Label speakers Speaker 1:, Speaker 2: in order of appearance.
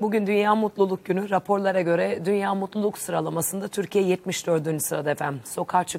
Speaker 1: Bugün Dünya Mutluluk Günü. Raporlara göre Dünya Mutluluk sıralamasında Türkiye 74. sırada efendim. Sokağa çıkıp